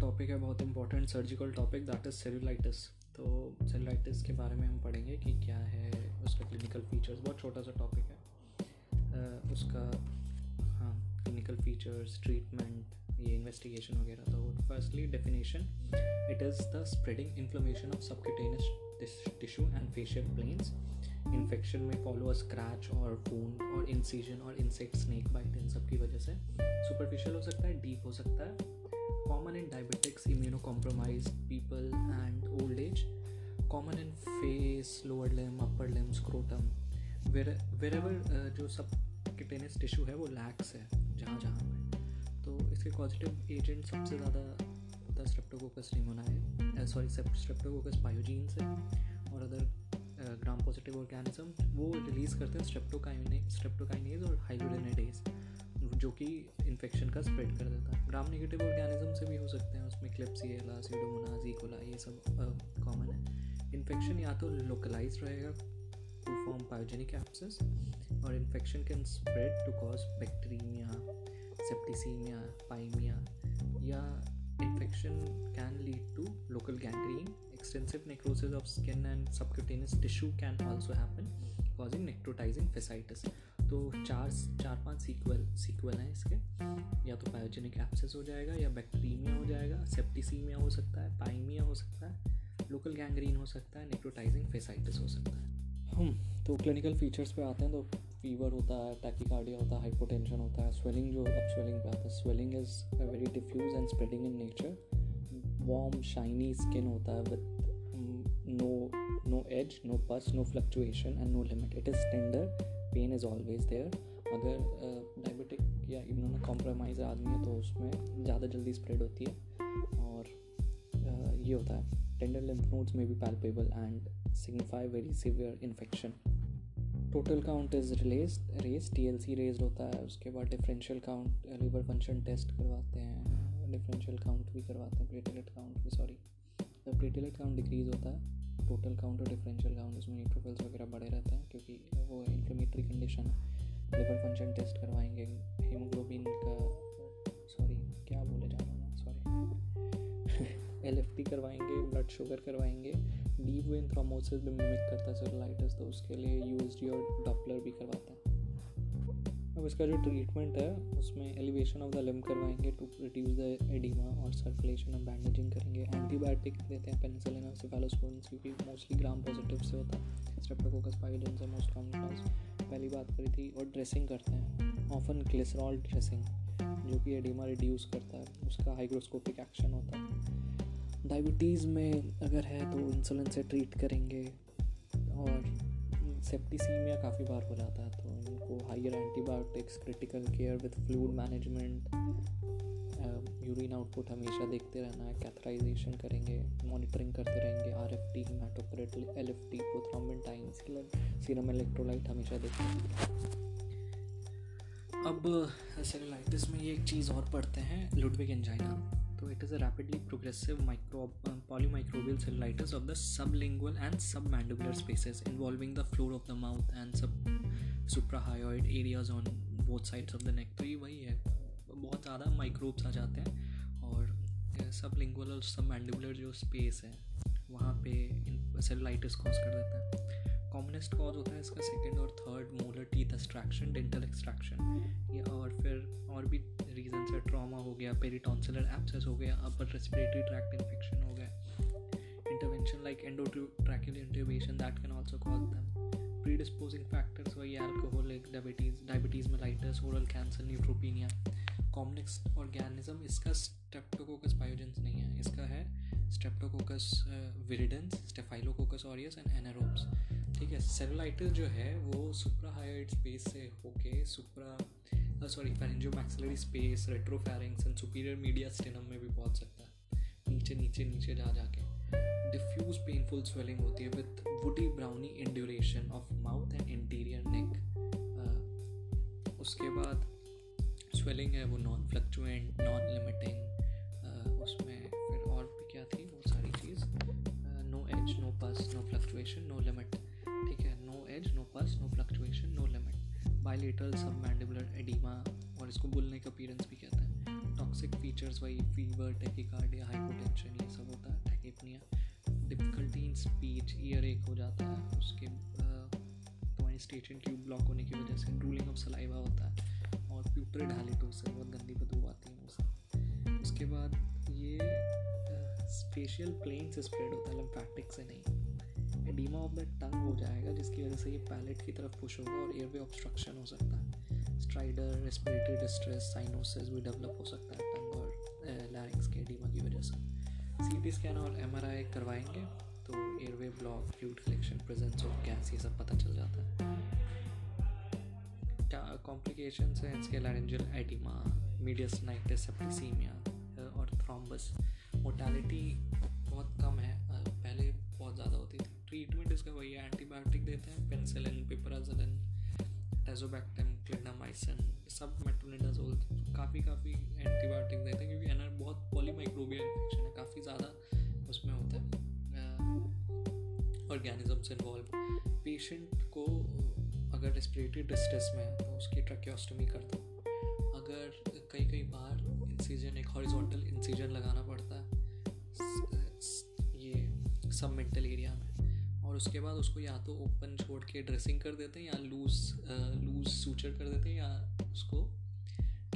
Topic है, बहुत important surgical topic that is cellulitis तो सेलुलाइटिस के बारे में हम पढ़ेंगे कि क्या है उसका क्लिनिकल फीचर्स बहुत छोटा सा टॉपिक है। उसका हाँ क्लिनिकल फीचर्स ट्रीटमेंट ये इन्वेस्टिगेशन वगैरह। तो firstly definition it is the spreading inflammation of subcutaneous tissue and fascial planes infection में फॉलो अ स्क्रैच और वूंड और इंसीजन और इंसेक्ट स्नेक बाइट इन सब की वजह से। सुपरफिशियल हो सकता है डीप हो सकता है। Common in diabetics immuno compromise people and old age common in face lower limb upper limb scrotum wherever जो सब किटेनियस टिश्यू है, वो लैक्स है, जहाँ जहाँ पे। तो इसके पॉजिटिव एजेंट सबसे ज़्यादा होता है स्ट्रेप्टोकोकस निमोना है सॉरी स्ट्रेप्टोकोकस पायोजीन से और अदर ग्राम पॉजिटिव ऑर्गेनिज्म वो रिलीज़ करते हैं स्ट्रेप्टोकाइने स्ट्रेप्टोकाइनेज और हाइलोडेनेडेज जो कि इन्फेक्शन का स्प्रेड कर देता है। ग्राम नेगेटिव ऑर्गेनिज्म से भी हो सकते हैं, उसमें क्लिप्सिएला सीडोमोनाज इकोला ये सब कॉमन है। इन्फेक्शन या तो लोकलाइज रहेगा टू फॉर्म पायोजेनिक एप्सिस और infection can spread to cause bacteria septicaemia pyaemia या infection can lead to local gangrene extensive necrosis of skin and subcutaneous tissue can also happen, causing necrotizing fasciitis तो चार चार पाँच sequel sequel हैं इसके। या तो पायोजेनिक एप्सिस हो जाएगा या बैक्टीरिया हो जाएगा सेप्टिसीमिया हो सकता है पाइमिया हो सकता है लोकल गैंग्रीन हो सकता है नेक्रोटाइजिंग फेसाइटिस हो सकता है। हम तो क्लिनिकल फीचर्स पे आते हैं तो फीवर होता है टैकिकार्डिया होता है हाइपोटेंशन होता है स्वेलिंग जो अब स्वेलिंग पे आता है। Swelling is very diffuse and spreading in nature warm shiny skin होता है with um, no edge no pus no fluctuation and no limit. It is tender. Pain is always there. अगर diabetic uh, या immuno compromise आदमी है तो उसमें ज़्यादा जल्दी स्प्रेड होती है और uh, ये होता है। टेंडर लिम्फ नोड्स में भी palpable and signify very severe infection total count is relays raise T L C raise होता है। उसके बाद differential count liver function test करवाते हैं। डिफरेंशियल काउंट भी करवाते हैं प्लेटलेट काउंट भी सॉरी जब प्लेटलेट काउंट डिक्रीज होता है। टोटल काउंट और डिफरेंशियल काउंट उसमें न्यूट्रोफिल्स वगैरह बढ़े रहते हैं, क्योंकि वो इन्फ्लेमेटरी कंडीशन है। लिवर फ़ंक्शन टेस्ट करवाएँगे हीमोग्लोबिन का सॉरी क्या बोले जा रहा हूँ सॉरी एल एफ़ टी करवाएँगे ब्लड शुगर करवाएँगे। डीप वेन थ्रोमोसिस भी मिमिक करता है सेलुलाइटिस तो उसके लिए यू एस डी और डॉपलर भी करवाते हैं। अब इसका जो ट्रीटमेंट है, उसमें एलिवेशन ऑफ़ द लिम करवाएँगे टू रिड्यूस द एडिमा और सर्कुलेशन और बैंडेजिंग करेंगे। एंटीबायोटिक देते हैं पेनिसिलिन और सिफेलोस्पोरिन क्योंकि मोस्टली ग्राम पॉजिटिव से होता है। स्ट्रेप्टोकोकस पायोजन से मोस्ट कॉमन कॉज पहली बात करी थी और ड्रेसिंग करते हैं। ऑफन ग्लिसरॉल ड्रेसिंग जो कि एडिमा रिड्यूस करता है। उसका हाइग्रोस्कोपिक एक्शन होता है। डायबिटीज़ में अगर है तो इंसुलिन से ट्रीट करेंगे और सेप्टिसीमिया काफ़ी बार हो जाता है तो इनको higher antibiotics critical care with fluid management urine output हमेशा देखते रहना है कैथराइजेशन करेंगे मॉनिटरिंग करते रहेंगे R F T haematocrit L F T prothrombin serum electrolyte हमेशा देखते हैं अब सेलुलाइटिस में ये एक चीज़ और पढ़ते हैं लुडविग एंजाइना तो it is a rapidly progressive micro polymicrobial cellulitis of the sublingual and submandibular spaces involving the floor of the mouth and sub suprahyoid areas on both sides of the neck तो ये वही है। बहुत ज़्यादा microbes आ जाते हैं और uh, सब लिंगुअल और सब मैंडुलर जो स्पेस है, वहाँ पे सेलोलाइटिस कॉज कर देता है। कॉमनेस्ट कॉज होता है, इसका सेकेंड और third molar teeth extraction dental extraction या और फिर और भी रीजन से ट्रॉमा हो गया पेरिटॉन्सिलर एप्सेस हो गया अपर रेस्पिरेटरी ट्रैक्ट इन्फेक्शन हो गया. Intervention like endotracheal intubation, that can also cause them. Predisposing factors वही alcoholic, diabetes diabetes mellitus, oral cancer, neutropenia. Complex organism इसका स्ट्रेप्टोकोकस पायोजेंस नहीं है. इसका है streptococcus viridans staphylococcus aureus and anaerobes ठीक है सेलुलाइटिस जो है वो सुप्राहाइड स्पेस से होके supra sorry pharyngo maxillary space retropharynx and superior mediastinum में भी पहुँच सकता है। नीचे नीचे नीचे जा, जाके। डिफ्यूज पेनफुल स्वेलिंग होती है with woody brawny induration of mouth and interior neck उसके बाद स्वेलिंग है वो नॉन फ्लक्चुएंट नॉन लिमिटिंग उसमें फिर और भी क्या थी? वो सारी चीज़। No edge no pus no fluctuation no bilateral सब मैंडिबुलर एडिमा और इसको बुलने का अपीरेंस भी कहते हैं। टॉक्सिक फीचर्स वही फीवर टेकिकार्डिया हाइपोटेंशन ये सब होता है tachypnoea difficulty in speech ear एक हो जाता है, उसके स्टेशन ट्यूब ब्लॉक होने की वजह से रूलिंग ऑफ़ सलाइवा होता है और प्यूटरिड हालिटोसिस बहुत गंदी बदबू आती है उससे उसके बाद ये स्पेशल प्लेन से स्प्रेड होता है लिम्फैटिक से नहीं। एडीमा ऑफ़ द टंग हो जाएगा, जिसकी वजह से ये पैलेट की तरफ़ पुश होगा और एयरवे ऑब्स्ट्रक्शन हो सकता है। स्ट्राइडर रेस्पिरेटरी डिस्ट्रेस साइनोसिस भी डेवलप हो सकता है टंग और लैरिंग्स के एडीमा की वजह से। सी टी स्कैन और एमआरआई करवाएँगे तो airway block fluid collection presence of gas ये सब पता चल जाता है। कॉम्प्लिकेशन है इसके लैरेंजल एडिमा मीडियसनाइटिस सेप्टिसीमिया और थ्रोम्बस मोटालिटी इसका वही एंटीबायोटिक देते हैं पेंसिलिन पिपराजलिन टेजोबैक्टम क्लिनामाइसिन सब मेट्रोनिडाजोल काफ़ी काफ़ी एंटीबायोटिक देते हैं, क्योंकि एनर बहुत पॉलीमाइक्रोबियल इन्फेक्शन है, काफ़ी ज़्यादा उसमें होता है। ऑर्गेनिजम्स इन्वॉल्व पेशेंट को अगर रेस्पिरेटरी डिस्ट्रेस में है तो उसकी ट्रैक्योस्टमी कर दो अगर कई कई बार इंसीजन एक हॉरिजॉन्टल इंसीजन लगाना पड़ता है ये सब मेंटल एरिया में और उसके बाद उसको या तो ओपन छोड़ के ड्रेसिंग कर देते हैं या लूज लूज सूचर कर देते हैं या उसको,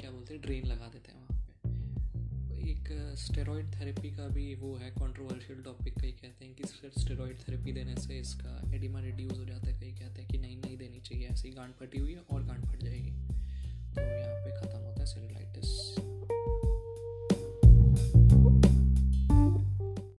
क्या बोलते हैं ड्रेन लगा देते हैं वहाँ पे। एक स्टेरॉइड थेरेपी का भी वो है कंट्रोवर्शियल टॉपिक कई कहते हैं कि स्टेरॉइड थेरेपी देने से इसका एडिमा रिड्यूस हो जाता है। कई कहते हैं कि नहीं नहीं देनी चाहिए, ऐसी गांड फटी हुई है और गांड फट जाएगी। तो यहाँ पे ख़त्म होता है सेलुलाइटिस